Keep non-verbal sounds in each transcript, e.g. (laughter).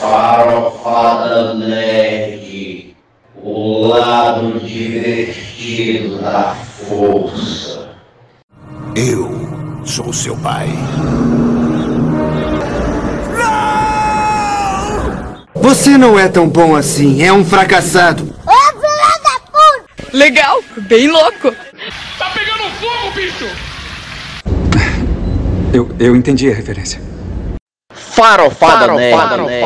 Farofada Nerd, o lado divertido da força. Eu sou seu pai. Você não é tão bom assim, é um fracassado. Ô, filha da! Legal, bem louco. Tá pegando fogo, bicho! Eu, eu entendi a referência. Farofada, Nerd.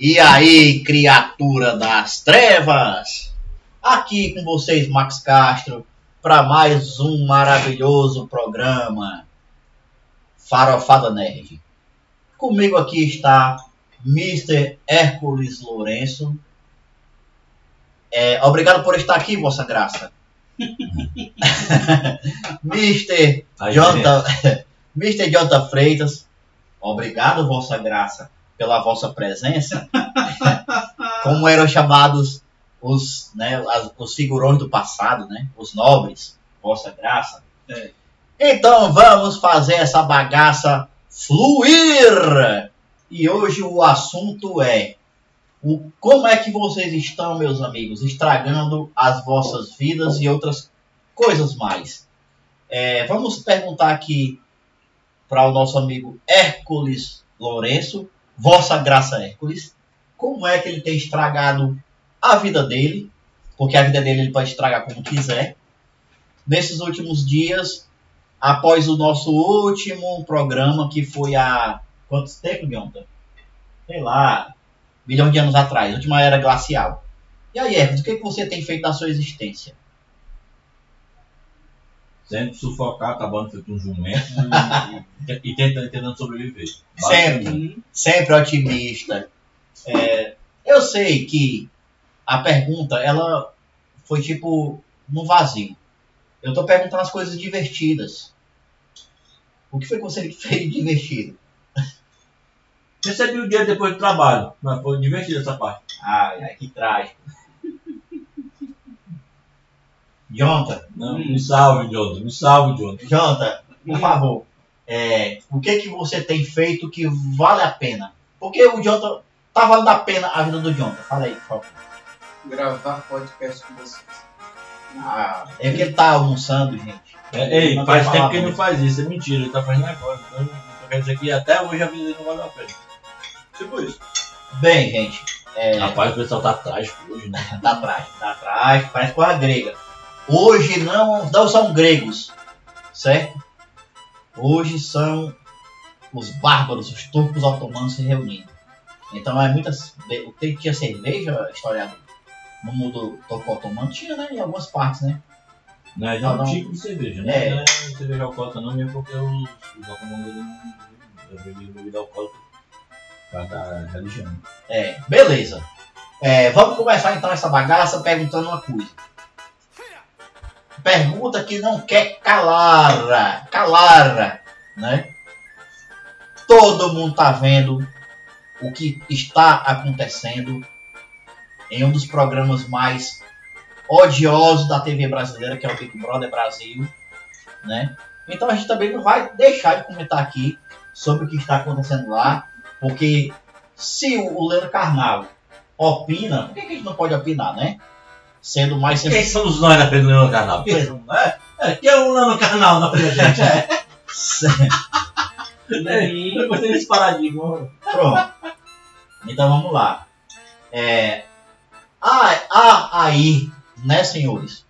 E aí, criatura das trevas? Aqui com vocês, Max Castro, para mais um maravilhoso programa Farofada Nerd. Comigo aqui está Mr. Hércules Lourenço. É, obrigado por estar aqui, Vossa Graça. (laughs) Mr. Jonathan, (laughs) Mr. Jonathan Freitas. Obrigado, Vossa Graça, pela vossa presença. (laughs) Como eram chamados os, né, os figurões do passado, né? Os nobres, Vossa Graça. Então vamos fazer essa bagaça fluir. E hoje o assunto é o, como é que vocês estão, meus amigos, estragando as vossas vidas e outras coisas mais. É, vamos perguntar aqui para o nosso amigo Hércules Lourenço, Vossa Graça Hércules, como é que ele tem estragado a vida dele, porque a vida dele ele pode estragar como quiser. Nesses últimos dias, após o nosso último programa, que foi há quanto tempo, Guionta? Sei lá, milhão de anos atrás, última era glacial. E aí, Hércules, o que, que você tem feito na sua existência? Sempre sufocar, acabando feito um jumento (laughs) e, e, e tentando, tentando sobreviver. Sempre. sempre otimista. É, eu sei que a pergunta, ela foi tipo no vazio. Eu tô perguntando as coisas divertidas. O que foi que você (laughs) fez de divertido? Recebi o dinheiro depois do trabalho, mas foi divertido essa parte. Ai, ai, que trágico. Jonta, Não, Me salve, Jonathan, me salve, Jonathan. Jonta, por favor, é, o que que você tem feito que vale a pena? Porque o Jonta, tá valendo a pena a vida do Jonta? Fala aí, por favor. gravar podcast com vocês. Ah, é que ele tá almoçando, gente. É, ei, faz tem tempo que ele não faz isso, é mentira, ele tá fazendo agora. Então, então quer dizer que até hoje a vida dele não valeu a pena. Tipo isso. Bem, gente, é, Rapaz, o pessoal tá trágico hoje, né? (laughs) tá atrás, tá atrás, parece coisa grega. Hoje não, não são gregos, certo? Hoje são os bárbaros, os turcos otomanos se reunindo. Então é muitas. Tinha cerveja, historiador? No mundo turco otomano tinha, né? Em algumas partes, né? Não é já um tipo de cerveja, né? É. Não é cerveja alcoólica não, mesmo porque os, os otomanos não bebem bebida causa da religião. É, beleza. É, vamos começar então essa bagaça perguntando uma coisa. Pergunta que não quer calar, calar, né? Todo mundo tá vendo o que está acontecendo em um dos programas mais odiosos da TV brasileira, que é o Big Brother Brasil, né? Então a gente também não vai deixar de comentar aqui sobre o que está acontecendo lá, porque se o Leandro Carnal opina, por que a gente não pode opinar, né? Sendo mais Quem somos nós na frente do Leandro Carnal? Quem, é, é, quem é o Leandro Carnal na frente da gente? É, (laughs) Depois tem esse paradigma. Pronto. Então vamos lá. É, há, há aí, né, senhores,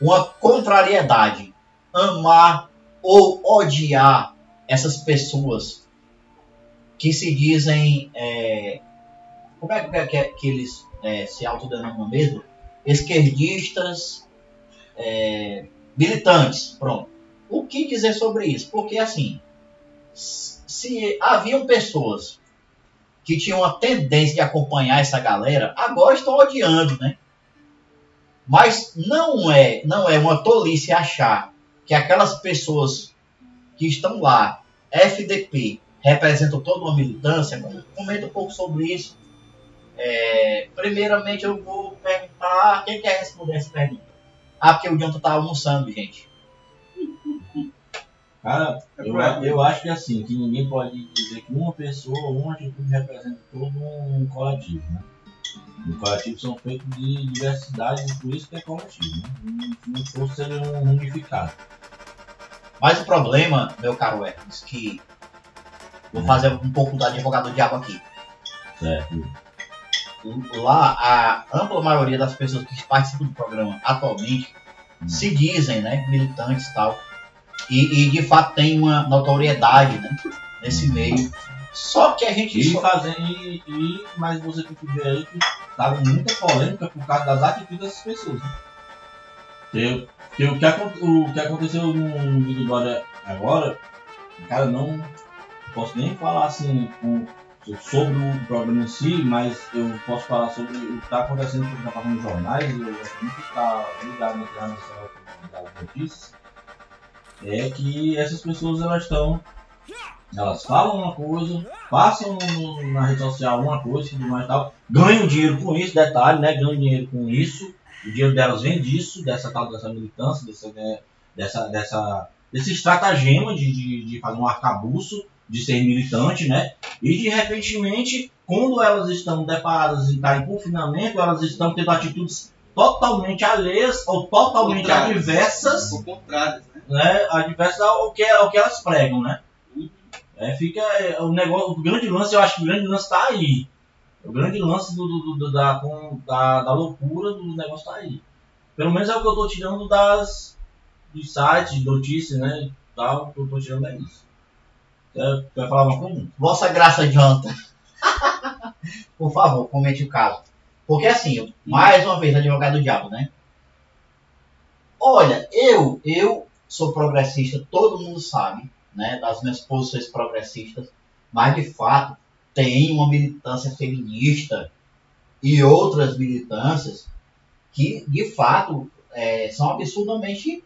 uma contrariedade. Amar ou odiar essas pessoas que se dizem. é, como é que, é que, é que eles é, se autodenominam mesmo? Esquerdistas é, militantes. Pronto. O que dizer sobre isso? Porque assim se haviam pessoas que tinham a tendência de acompanhar essa galera, agora estão odiando, né? Mas não é, não é uma tolice achar que aquelas pessoas que estão lá, FDP, representam toda uma militância. Comenta um pouco sobre isso. É, primeiramente eu vou perguntar, quem quer responder essa pergunta? Ah, porque o Jonathan tá almoçando, gente. (laughs) Cara, eu, eu acho que assim, que ninguém pode dizer que uma pessoa ou uma atitude representa todo um coletivo, né? Os coletivos são feitos de diversidade, por isso que é coletivo, né? Se não fosse, seria um unificado. Mas o problema, meu caro Hermes, que vou fazer um pouco do advogado diabo aqui. Certo. Lá, a ampla maioria das pessoas que participam do programa atualmente Hum. se dizem, né, militantes e tal, e, e de fato tem uma notoriedade, né, nesse meio. Só que a gente E só- fazendo, e, e- mas você tem que ver aí que tá muita polêmica por causa das atitudes dessas pessoas. Né? Que, que o, que o que aconteceu no Big Brother agora, cara, não posso nem falar assim com- sobre o programa em si, mas eu posso falar sobre o que está acontecendo, o que está passando nos jornais, eu muito de estar ligado na transmissão das é que essas pessoas elas estão elas falam uma coisa, passam no- na rede social uma coisa e tudo mais tal, ganham dinheiro com isso, detalhe, né? Ganham dinheiro com isso, o dinheiro delas vem disso, dessa tal dessa militância, dessa, né, dessa, dessa, desse estratagema de, de, de fazer um arcabouço, de ser militante, né? E de repentemente, quando elas estão deparadas em estar em confinamento, elas estão tendo atitudes totalmente alheias ou totalmente Contrárias. adversas Ou contrárias, né? né, adversas ao que, ao que elas pregam, né? É, fica é, o negócio, o grande lance, eu acho que o grande lance tá aí. O grande lance do, do- do- da, da, da loucura do negócio tá aí. Pelo menos é o que eu tô tirando das dos sites, de notícias, né? Tal, o que eu tô tirando é isso. Quer, quer falar uma coisa? Vossa Graça Jonathan, (laughs) por favor, comente o caso. Porque assim, mais uma vez, advogado do diabo, né? Olha, eu, eu sou progressista, todo mundo sabe, né? Das minhas posições progressistas, mas de fato tem uma militância feminista e outras militâncias que de fato é, são absurdamente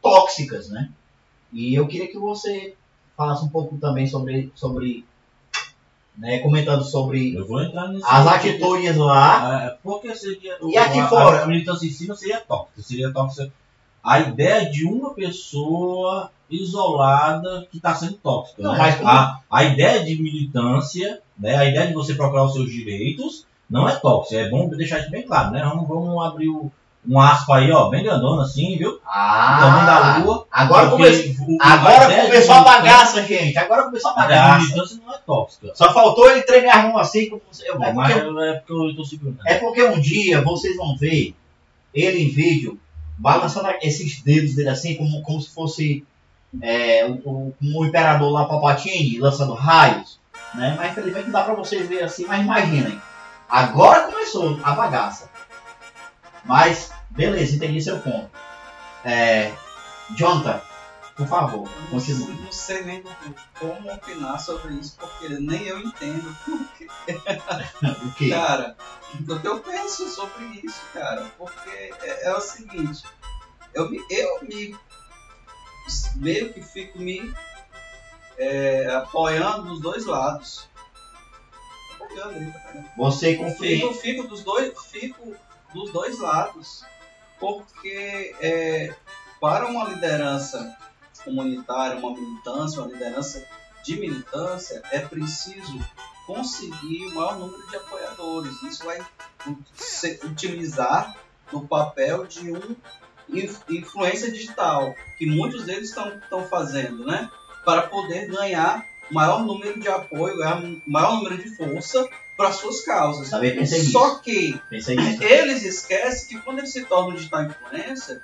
tóxicas, né? E eu queria que você falasse um pouco também sobre, sobre né, comentando sobre Eu vou entrar nisso. as atitudes lá. Ah, porque seria. E aqui a, fora? A militância em não seria tóxica. Seria tóxica a ideia de uma pessoa isolada que está sendo tóxica. Não, né? mas como- a, a ideia de militância, né? a ideia de você procurar os seus direitos, não é tóxica. É bom deixar isso bem claro. Né? Vamos, vamos abrir o, um aspa aí, ó, bem grandona assim, viu? Tamanho da Ah, lua. agora, a agora começou a bagaça, gente. Agora começou a A bagaça. militância não é tóxica. Só faltou ele tremer a mão assim. como você- É porque, é porque eu tô segurando. é porque um dia vocês vão ver ele em vídeo balançando esses dedos dele assim, como, como se fosse é, o, o, o imperador lá, Palpatine, lançando raios. Né? Mas infelizmente não dá pra vocês verem assim, mas imaginem. Agora começou a bagaça. Mas, beleza, entendi seu ponto. É, Jonathan, por favor, continue. Não sei nem como opinar sobre isso, porque nem eu entendo. (laughs) (laughs) O quê? Cara, o que eu penso sobre isso, cara, porque é, é o seguinte, eu me, eu me meio que fico me é, apoiando dos dois lados. Apoiando aí, cara. Você Fico, confia. fico dos dois, fico dos dois lados, porque é, para uma liderança comunitária, uma militância, uma liderança de militância, é preciso conseguir o maior número de apoiadores. Isso vai se- utilizar no papel de um inf- influência digital, que muitos deles estão fazendo, né? Para poder ganhar maior número de apoio, maior número de força para suas causas. Também pensei nisso. Só que Pensei eles esquecem que quando eles se tornam digital influencer,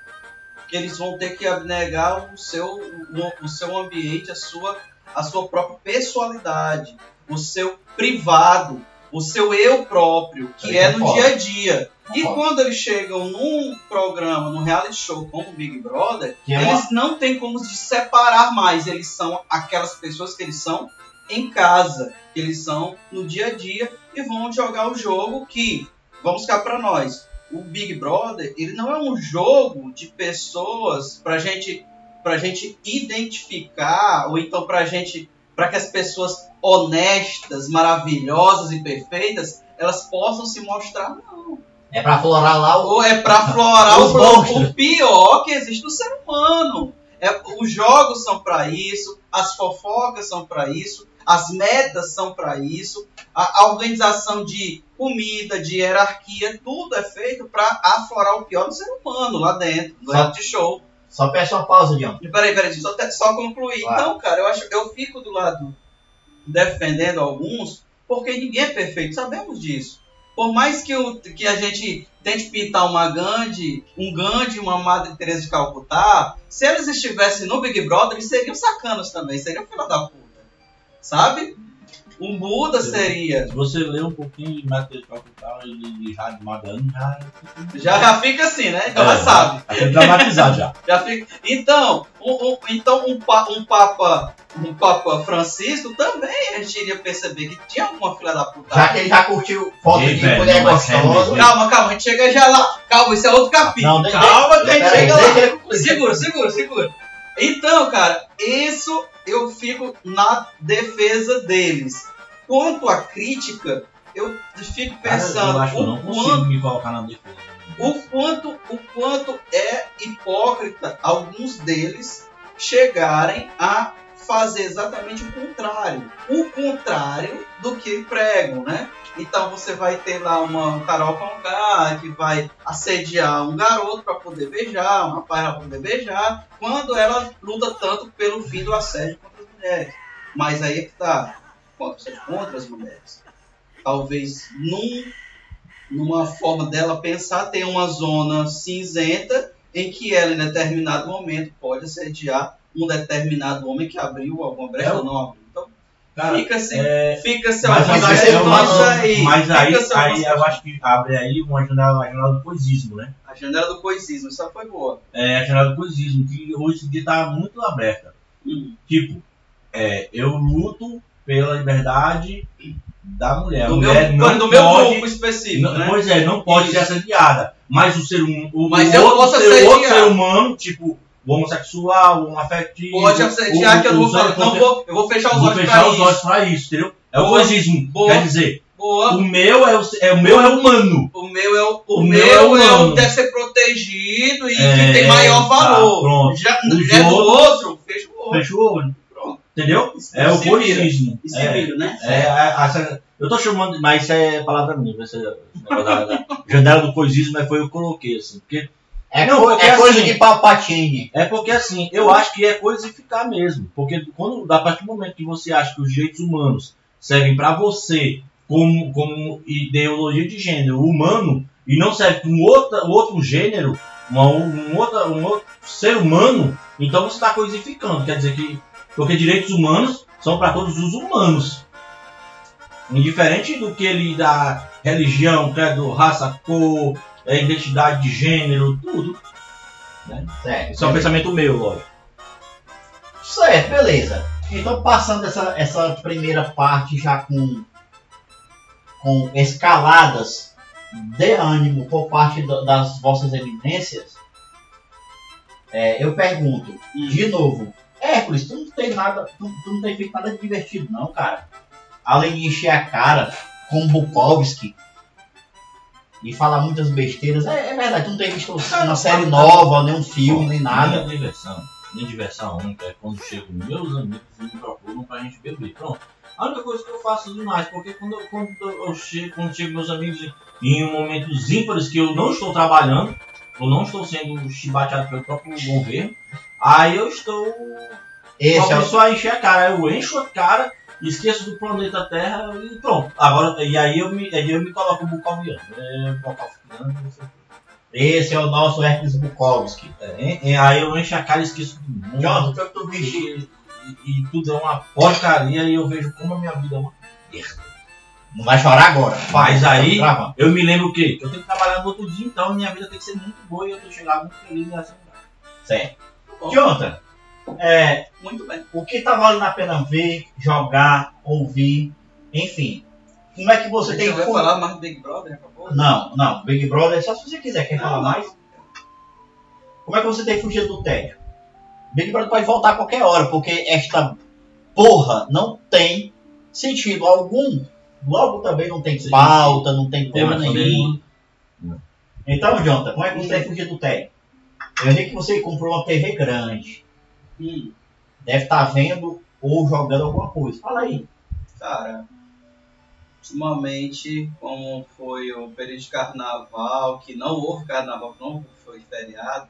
que eles vão ter que abnegar o seu, o, o seu ambiente, a sua, a sua própria pessoalidade, o seu privado, o seu eu próprio, que Eu é no concordo. dia a dia. E quando eles chegam num programa, num reality show como o Big Brother, é uma- eles não têm como se separar mais. Eles são aquelas pessoas que eles são em casa, que eles são no dia a dia e vão jogar o jogo que, vamos cá para nós, o Big Brother, ele não é um jogo de pessoas pra gente, pra gente identificar, ou então pra gente, para que as pessoas honestas, maravilhosas e perfeitas, elas possam se mostrar, não. É pra florar lá o. Ou é pra florar (laughs) o, monstros. o pior que existe no ser humano. É, os jogos são pra isso, as fofocas são pra isso, as metas são pra isso, a, a organização de comida, de hierarquia, tudo é feito pra aflorar o pior do ser humano lá dentro, Só- reality show. Só peço uma pausa. E Peraí, peraí, só, só concluir. Claro. Então, cara, eu acho eu fico do lado defendendo alguns, porque ninguém é perfeito, sabemos disso. Por mais que, que a gente tente pintar uma Gandhi, um Gandhi e uma Madre Teresa de Calcutá, se eles estivessem no Big Brother, eles seriam sacanos também, seriam filha da puta. Sabe? Um Buda seria. Se você ler um pouquinho de Matheus Calcutá e de Rádio Magano, já, Já, já fica assim, né? Então É, já sabe. já fica dramatizado já. (laughs) Já fica... Então, um, um- então um, pa- um Papa um Papa Francisco também a gente iria perceber que tinha alguma filha da puta. Já que ele já curtiu foto Ei, de velho, mulher gostosa. Calma, calma, a gente chega já lá. Calma, isso é outro capítulo. Não, calma, que a gente Peraí, chega deixa lá. Segura, segura, segura. Então, cara, isso eu fico na defesa deles. Quanto à crítica, eu fico pensando eu o quanto o quanto, o quanto é hipócrita alguns deles chegarem a fazer exatamente o contrário. O contrário do que pregam, né? Então você vai ter lá uma Carol Conká que vai assediar um garoto para poder beijar, uma rapaz para poder beijar, quando ela luta tanto pelo fim do assédio contra as mulheres. Mas aí é que tá, contra, contra as mulheres. Talvez num numa forma dela pensar, tem uma zona cinzenta em que ela, em determinado momento, pode assediar um determinado homem que abriu alguma brecha É ou não abriu. Então, Cara, fica-se é, fica-se mas algumas aí- questões mas- aí. mas aí, Fica-se aí algumas eu acho que abre aí uma janela, do coisismo, né? A janela do coisismo, essa foi boa. É a janela do coisismo, que hoje em dia tá muito aberta. Hum. Tipo, é, eu luto pela liberdade da mulher. Do meu, mulher não do meu pode, grupo específico, não- né? Pois é, não pode Isso. ser assediada. Mas o ser humano. O, Mas o eu outro, posso ser, outro ser humano, tipo, o homossexual, o homoafetivo. Pode assediar o- que eu não vou o- falar. o- Não vou, eu vou fechar os vou olhos fechar pra os isso. olhos pra isso, entendeu? É o Boa. coisismo. Boa. Quer dizer, Boa. o meu é o, é o meu é humano. O meu é o, o O meu, meu é é o humano. deve ser protegido e É, que tem maior tá, valor. pronto. Já, Os é do outro, fecha o outro. Fechou o olho. Pronto. Entendeu? Isso- É o coisismo. Isso É. vira, né? É, a- essa- eu tô chamando, mas isso é palavra minha. Esse negócio da, da janela do coisismo mas foi eu que coloquei, assim. Porque, É, Não, co- é coisa assim- de Palpatine. é porque, assim, eu acho que é coisificar mesmo. Porque quando, a partir do momento que você acha que os direitos humanos servem pra você como, como ideologia de gênero humano e não serve para um outro, outro gênero, uma, um, outra, um outro ser humano, então você está coisificando. Quer dizer que. Porque direitos humanos são para todos os humanos. Indiferente do que ele da religião, credo, raça, cor, é, identidade de gênero, tudo. Certo. Isso é um pensamento meu, lógico. Certo, beleza. Então, passando essa, essa primeira parte já com, com escaladas de ânimo por parte do- das vossas eminências, é, eu pergunto, de novo, Hércules, tu não tem nada, tu, tu não tem feito nada de divertido, não, cara. Além de encher a cara com Bukowski e falar muitas besteiras, é, é verdade, tu não tem visto uma série nova, nem um filme, nem nada. Minha diversão, minha diversão única é quando chegam meus amigos e me procuram pra gente beber. Pronto. A única coisa que eu faço demais, porque quando, eu- quando eu chego, quando chegam meus amigos em momentos ímpares que eu não estou trabalhando, ou não estou sendo chibateado pelo próprio governo, aí eu estou Esse é a encher a cara. Eu encho a cara, esqueço do planeta Terra e pronto. Agora, e aí eu me, aí eu me coloco bucoviano. É, não sei esse é o nosso Hércules Bukowski. É, e aí eu encho a cara e esqueço do mundo. Jonathan, o que é tu viste? E, e- tudo é uma porcaria e eu vejo como a minha vida é uma merda. Não vai chorar agora. Mas aí- Tá gravando. Eu me lembro o quê? Que eu tenho que trabalhar no outro dia, então minha vida tem que ser muito boa e eu tenho que chegar muito feliz nessa lugar. Certo. Bom, Jonathan, é, Muito bem. o que tá valendo a pena ver, jogar, ouvir, enfim. como é que você Você tem vai fu- falar mais do Big Brother? Acabou? Não, não, Big Brother é só se você quiser, quer Não, falar mais? Como é que você tem fugido do tédio? Big Brother pode voltar a qualquer hora, porque esta porra não tem sentido algum. Logo também não tem Sim, pauta, não tem nenhuma. também. Então, Jonathan, como é que você tem fugido do tédio? Eu vi que você comprou uma TV grande. Deve estar vendo ou jogando alguma coisa. Fala aí. cara, ultimamente, como foi o período de carnaval, que não houve carnaval, não foi feriado,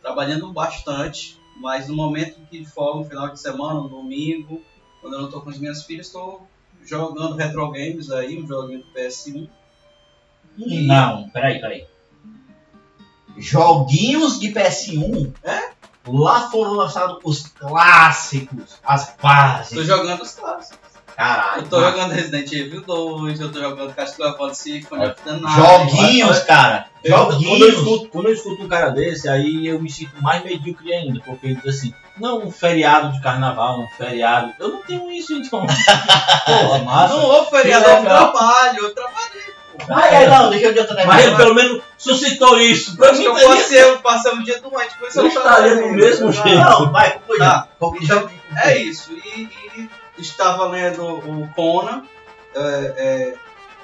trabalhando bastante, mas no momento que folga, no final de semana, no domingo, quando eu não estou com as minhas filhas, estou jogando retro games aí, um joguinho do PS1. E- Não, peraí, peraí. Joguinhos de PS1. É? Lá foram lançados os clássicos, as bases. Estou jogando os clássicos. Caralho. Eu tô jogando Resident Evil 2, eu tô jogando Castlevania Symphony of the Night. Joguinhos, cara. Eu- Quando eu, Joguinhos. escuto, quando eu escuto um cara desse, aí eu me sinto mais medíocre ainda, porque ele diz assim, não, um feriado de carnaval, um feriado. Eu não tenho isso então. (laughs) Porra, massa. Não feriado, eu legal. trabalho, eu trabalhei. Ai, ai, não, deixa eu adiantar Mas ele pelo menos suscitou isso. Pra mim, eu passei, eu passei um dia doente, por isso Eu estaria do mesmo jeito. Não, vai. Tá. Conclui. Então, é isso. E, e estava lendo o Conan, é, é,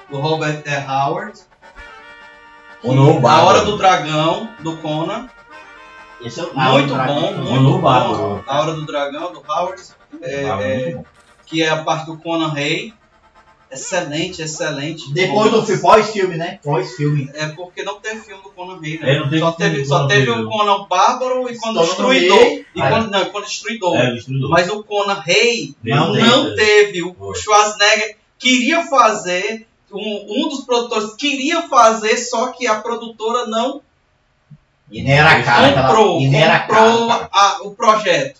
do Robert E. Howard. O novo A Bárbaro. Hora do Dragão, do Conan. Esse é o Muito bom, o- muito bom. Bárbaro. A Hora do Dragão, do Howard. É, é, muito bom. que é a parte do Conan Rei. Excelente, excelente. Depois do fi- pós-filme, né? Pós-filme. É porque não teve filme do Conan Rei, né? É, não teve só teve, só teve o Conan Bárbaro e quando Conan Destruidor. E É. quando, não, quando Destruidor. É, destruidor. Mas o Conan Rei Não não, teve. O Foi. Schwarzenegger queria fazer, um, um dos produtores queria fazer, só que a produtora não E nem era aquela- comprou, E nem era comprou caro. a- o projeto.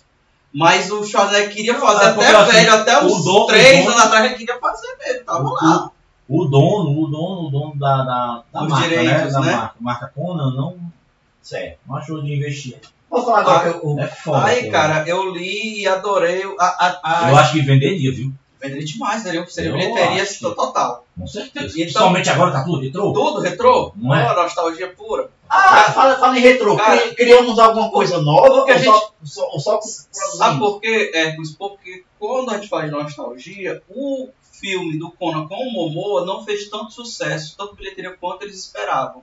Mas o Schwarzenegger queria fazer É, porque até assim, velho, até o uns dono- três o dono- anos atrás ele queria fazer mesmo, tava lá. O dono, o dono, o dono da, da, da marca, direitos, né? Da né? marca, marca Conan não, Certo. não achou de investir. Vou falar agora que eu. É foda. Aí, cara, eu li e adorei o- a, a, a, Eu acho que venderia, viu? Venderia demais, seria, seria Eu bilheteria acho. total. Com certeza. Então- Principalmente agora tá tudo retrô. Tudo retrô, Não é? Ó, nostalgia pura. Ah, fala, fala em retrô. Cara, Cri- Criamos alguma coisa nova ou a só, só, ou só Sabe por quê, Hércules? Porque quando a gente faz nostalgia, o filme do Conan com o Momoa não fez tanto sucesso, tanto bilheteria quanto eles esperavam.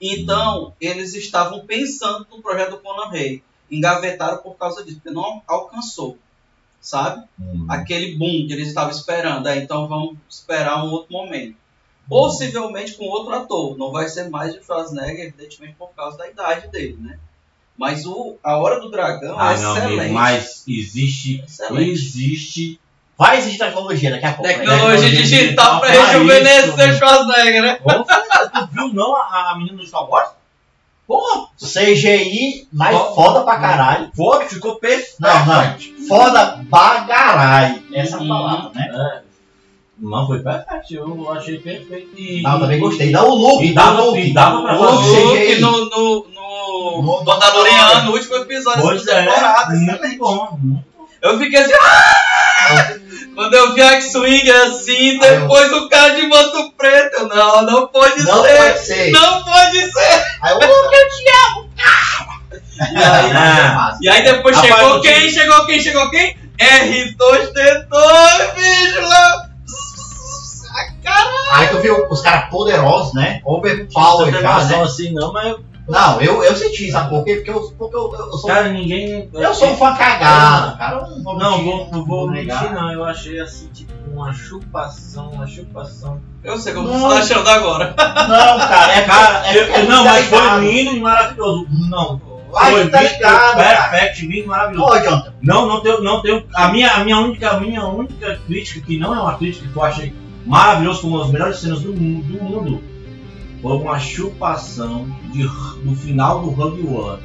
Então, eles estavam pensando no projeto do Conan Rei. Engavetaram por causa disso, porque não alcançou. Sabe? Hum. Aquele boom que eles estavam esperando. Então vamos esperar um outro momento. Possivelmente com outro ator. Não vai ser mais o Schwarzenegger, evidentemente, por causa da idade dele, né? Mas o A Hora do Dragão Ah, é não, excelente. mas existe, Excelente. existe. Vai existir tecnologia daqui a pouco. né? Tecnologia Tecnologia digital digital, rejuvenescer isso. Schwarzenegger, né? tu viu não a, a menina do Star Wars? Porra, CGI mais Ó, foda pra caralho. foda, ficou perfeito. Não, não. Foda bagarai. Essa a Uhum. palavra, né? É. Não, foi perfeito, eu achei perfeito. E, Não, também gostei. Dá o look. E dava, look. e dava pra O look. CGI. no, no, no, No Mandaloriano, no último episódio Pois é, temporada. muito bom. muito bom. Eu fiquei assim. "Ah!" Quando eu vi a X-Wing assim, depois o cara de manto preto. eu, Não, não pode Não ser. pode ser. Não pode ser. Aí eu. E Ah. e aí depois Rapaz, chegou quem? Chegou quem? Chegou quem? R2D2, bicho. Caralho. Aí tu viu os caras poderosos, né? Não Overpower já, noção né? assim não, mas Não, eu, eu senti, sabe por quê? Porque eu, porque eu, eu sou, cara, ninguém. eu sou um fã cagado, cara. Eu não vou Não, mentir, vou, não vou mentir não, eu achei assim, tipo, uma chupação, uma chupação. Eu sei como Não. você tá achando agora. Não, cara, é Cara, é porque não, mas foi lindo e maravilhoso. Não, Ai, tá ligado, perfect, e maravilhoso. Ô, Jonathan, Não, não tenho, não tenho. A minha, a minha única, a minha única crítica, que não é uma crítica, que eu achei maravilhoso, como uma das melhores cenas do mundo, do mundo foi uma chupação de, do final do Hug One.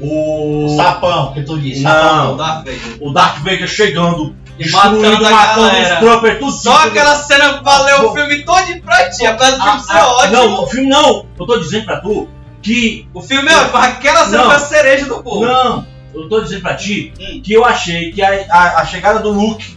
o O, sapão que tu disse. Não. sapão. Darth Vader. o Darth Vader chegando, destruindo, matando os Trumpers, tudo Só aquela cena valeu o filme todo pra ti, apesar do filme ser ótimo. Não, o filme não. Eu tô dizendo pra tu que. O filme é aquela cena Não. foi a cereja do bolo. Não, eu tô dizendo pra ti Hum. que eu achei que a, a, a chegada do Luke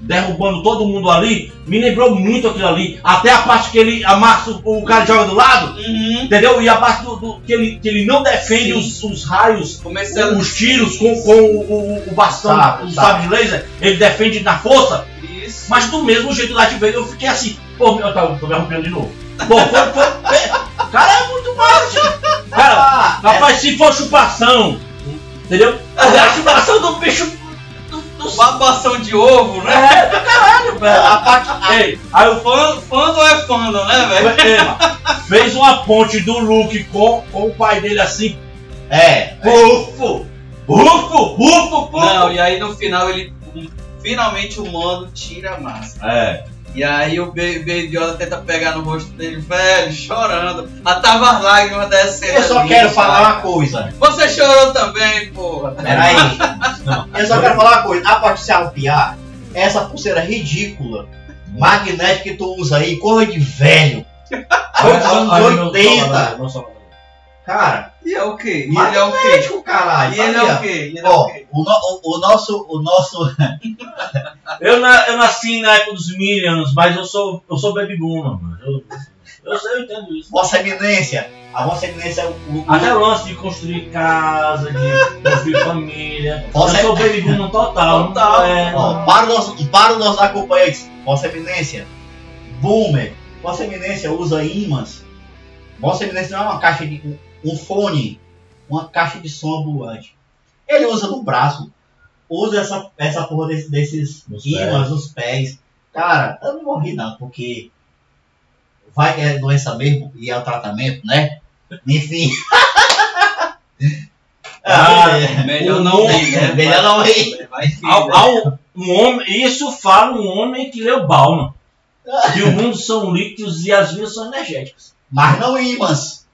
derrubando todo mundo ali, me lembrou muito aquilo ali. Até a parte que ele amassa o, o cara joga do lado, Uhum. entendeu? E a parte do, do- que, ele, que ele não defende os, os raios, a... os tiros com, com o, o, o bastão, Sabe, o sabe. de laser, ele defende na força. Isso. Mas do mesmo jeito Darth Vader eu fiquei assim, pô, meu, tá, tô me arrumando de novo. Pô, foi, foi, cara, é muito massa. Cara, rapaz, se for chupação, entendeu? A chupação do bicho do, Babação de ovo, né? é, do caralho, velho. a parte. Ei, aí o Fã, fandom é fandom, né, velho? Mano, fez uma ponte do Luke com, com o pai dele assim, É, ufo, ufo, ufo, ufo. Não, e aí no final ele... Finalmente o mano tira a máscara. É, E aí o Baby Yoda tenta pegar no rosto dele, velho, chorando. Já tava as lágrimas descendo. eu só ali, quero falar uma coisa. Você chorou também, porra. Peraí. (laughs) Eu só quero falar uma coisa. A parte de se arrupiar, essa pulseira ridícula, magnética que tu usa aí, coisa de velho. Coisa dos anos 80. Cara, E é o quê? E ele é o quê? caralho. E ele é o ó. quê? E ele é Ó, o quê? o, no- o- o nosso, o nosso, (laughs) eu, na- eu nasci na época dos Minions, mas eu sou, eu sou baby boomer, mano. Eu, eu sei, eu entendo isso. Vossa Eminência, a Vossa Eminência é o, o- Até o lance de construir casa, de construir (laughs) família. Você- Eu sou baby boomer total. Total. É, Ó, para o nosso, para o nosso acompanhante, Vossa Eminência, Boomer, Vossa Eminência usa ímãs. Vossa Eminência não é uma caixa de um fone, uma caixa de som ambulante. Ele usa no braço, usa essa, essa porra desse- desses Nos ímãs nos pés. Cara, eu não morri não, porque vai que é doença mesmo e é o tratamento, né? Enfim. (laughs) Ah, é. Melhor o não mundo- rir, né? melhor não rir. Ao- né? ao- um homem, isso fala um homem que leu Bauman. Que (laughs) o mundo são líquidos e as vidas são energéticas. Mas não ímãs.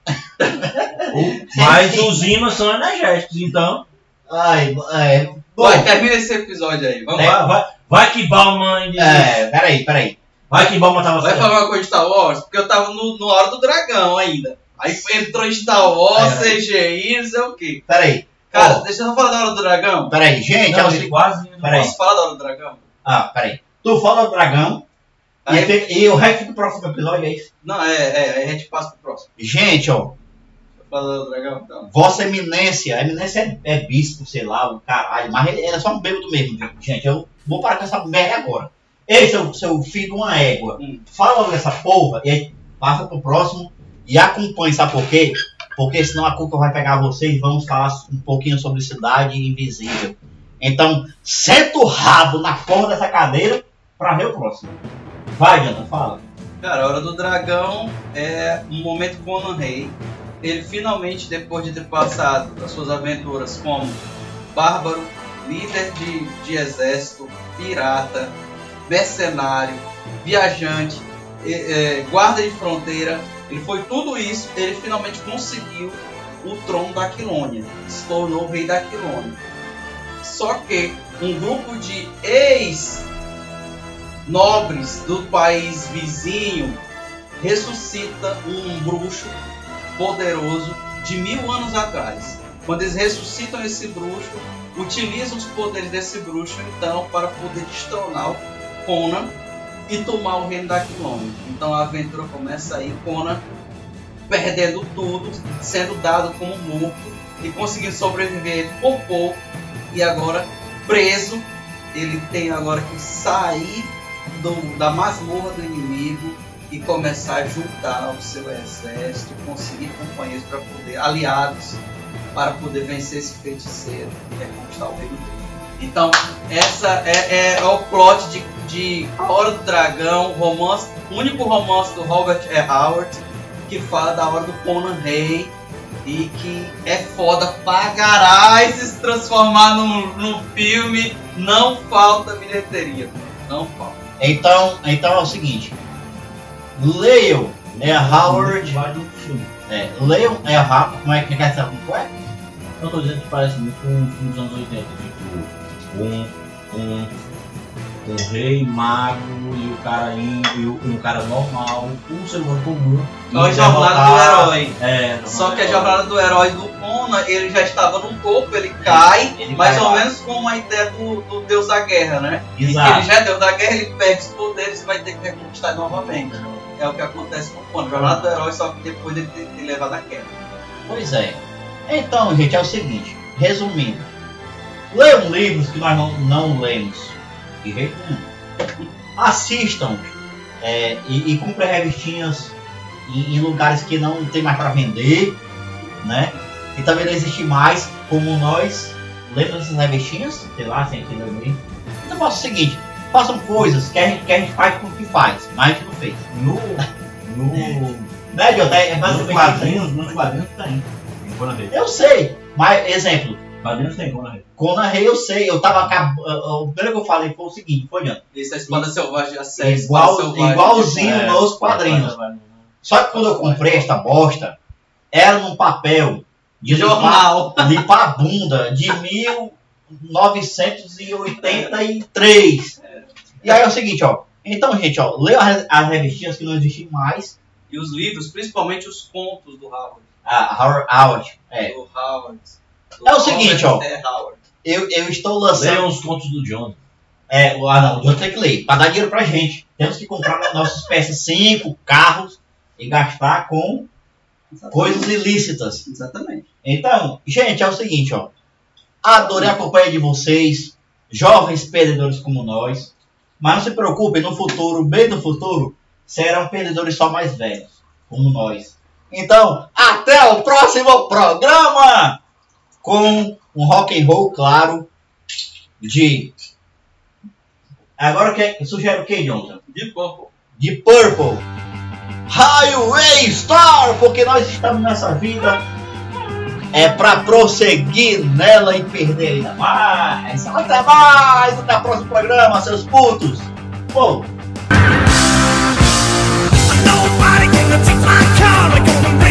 Mas sim. os ímãs são energéticos. Então, Ai, é. Bom, Vai, termina esse episódio aí. Vamos lá. vai, vai, vai que Bauman. é, peraí, peraí. Vai que Bauman tava Vai certo. falar uma coisa de Star Wars? Porque eu tava no, no Hora do Dragão ainda. Aí entrou Star Wars, É. CGI, não sei o quê. Peraí. Cara, Ó, deixa eu falar da Hora do Dragão. peraí, gente, é Não, o ele seguinte. quase. Peraí. Posso falar da Hora do Dragão? Ah, peraí. Tu fala do dragão e, fica- e o resto do próximo episódio é isso. Não, é, é, aí a gente passa pro próximo. Gente, ó, do Dragão, então. Vossa Eminência, a Eminência é, é bispo, sei lá, o caralho, mas ele, é só um bêbado mesmo, viu? gente. Eu vou parar com essa merda agora. Ei, seu, seu filho de uma égua, Hum. fala dessa porra e aí passa pro próximo e acompanhe, sabe por quê? Porque senão a culpa vai pegar vocês e vamos falar um pouquinho sobre Cidade Invisível. Então, senta o rabo na porra dessa cadeira pra ver o próximo. Vai, Janta, fala. Cara, a Hora do Dragão é um momento Conan Rei. Ele finalmente, depois de ter passado as suas aventuras como bárbaro, líder de, de exército, pirata, mercenário, viajante, e- é, guarda de fronteira, ele foi tudo isso, ele finalmente conseguiu o trono da Aquilônia, se tornou o rei da Aquilônia. Só que um grupo de ex nobres do país vizinho ressuscita um bruxo poderoso de mil anos atrás. Quando eles ressuscitam esse bruxo, utilizam os poderes desse bruxo então para poder destronar o Conan e tomar o reino da Aquilônia. Então a aventura começa aí, Conan perdendo tudo, sendo dado como morto e conseguindo sobreviver por pouco e agora preso, ele tem agora que sair do- da masmorra do inimigo e começar a juntar o seu exército, conseguir companheiros para poder, aliados, para poder vencer esse feiticeiro e reconquistar o reino dele. Então, essa é, é o plot de, de A Hora do Dragão, romance, único romance do Robert E. Howard, que fala da hora do Conan Rei e que é foda pra caralho se transformar num filme, não falta bilheteria, não falta. Então, então é o seguinte. Leiam é a Howard. É, leiam é a Howard. Como é que quer saber como é? Eu tô dizendo que parece muito um filme dos anos 80. Tipo, um. Um. O rei, mago e o cara índio, o, o cara normal, um ser humano comum. É a jornada do herói. É, Só que a jornada do herói do Conan, ele já estava num corpo, ele cai, Ele mais cai ou lá. menos como a ideia do, do deus da guerra, né? Ele Exato. já é deus da guerra, ele perde os poderes e vai ter que reconquistar novamente. É o que acontece com o Conan. Jornada do herói, só que depois ele tem que levar da queda. Pois é. Então, gente, é o seguinte, resumindo. Leiam livros que nós não, não lemos. Assistam é, e, e comprem revistinhas em, em lugares que não tem mais para vender, né? E também não existe mais como nós lemos essas revistinhas, sei lá, entender o livro. Então faça o seguinte, façam coisas que a gente, que a gente faz com o que faz, mas a gente não fez. No, no, (laughs) Né, Jota? É nos basicamente isso. quadrinhos, nos quadrinhos tem. Eu sei, mas exemplo, Quadrinhos tem Conan Rei. Conan Rei eu sei, eu tava acab... O primeiro que eu falei foi o seguinte, foi Janta. Esse é a espada selvagem, a série Igual, Espada Selvagem. igualzinho É, nos quadrinhos. Só que quando eu comprei esta bosta, era num papel de Jornal. (laughs) limpar a bunda de 1983. E aí é o seguinte, ó. Então, gente, ó, leiam as, as revistinhas que não existem mais. E os livros, principalmente os contos do Howard. A Howard, Howard, é. Do Howard. É o seguinte, ó. Eu, eu estou lançando. Leiam os contos do John. É, ah não, o John tem que ler, para dar dinheiro pra gente. Temos que comprar nossos PS5, carros e gastar com coisas ilícitas. Exatamente. Então, gente, é o seguinte, ó. Adorei a companhia de vocês, jovens perdedores como nós. Mas não se preocupem, no futuro, bem no futuro, serão perdedores só mais velhos, como nós. Então, até o próximo programa! Com um rock and roll, claro, de... Agora que sugere o que, Jonathan? De Purple. de Purple. Highway Star, porque nós estamos nessa vida é para prosseguir nela e perder ainda mais. Até mais, até o próximo programa, seus putos. Pô, Nobody can take my car,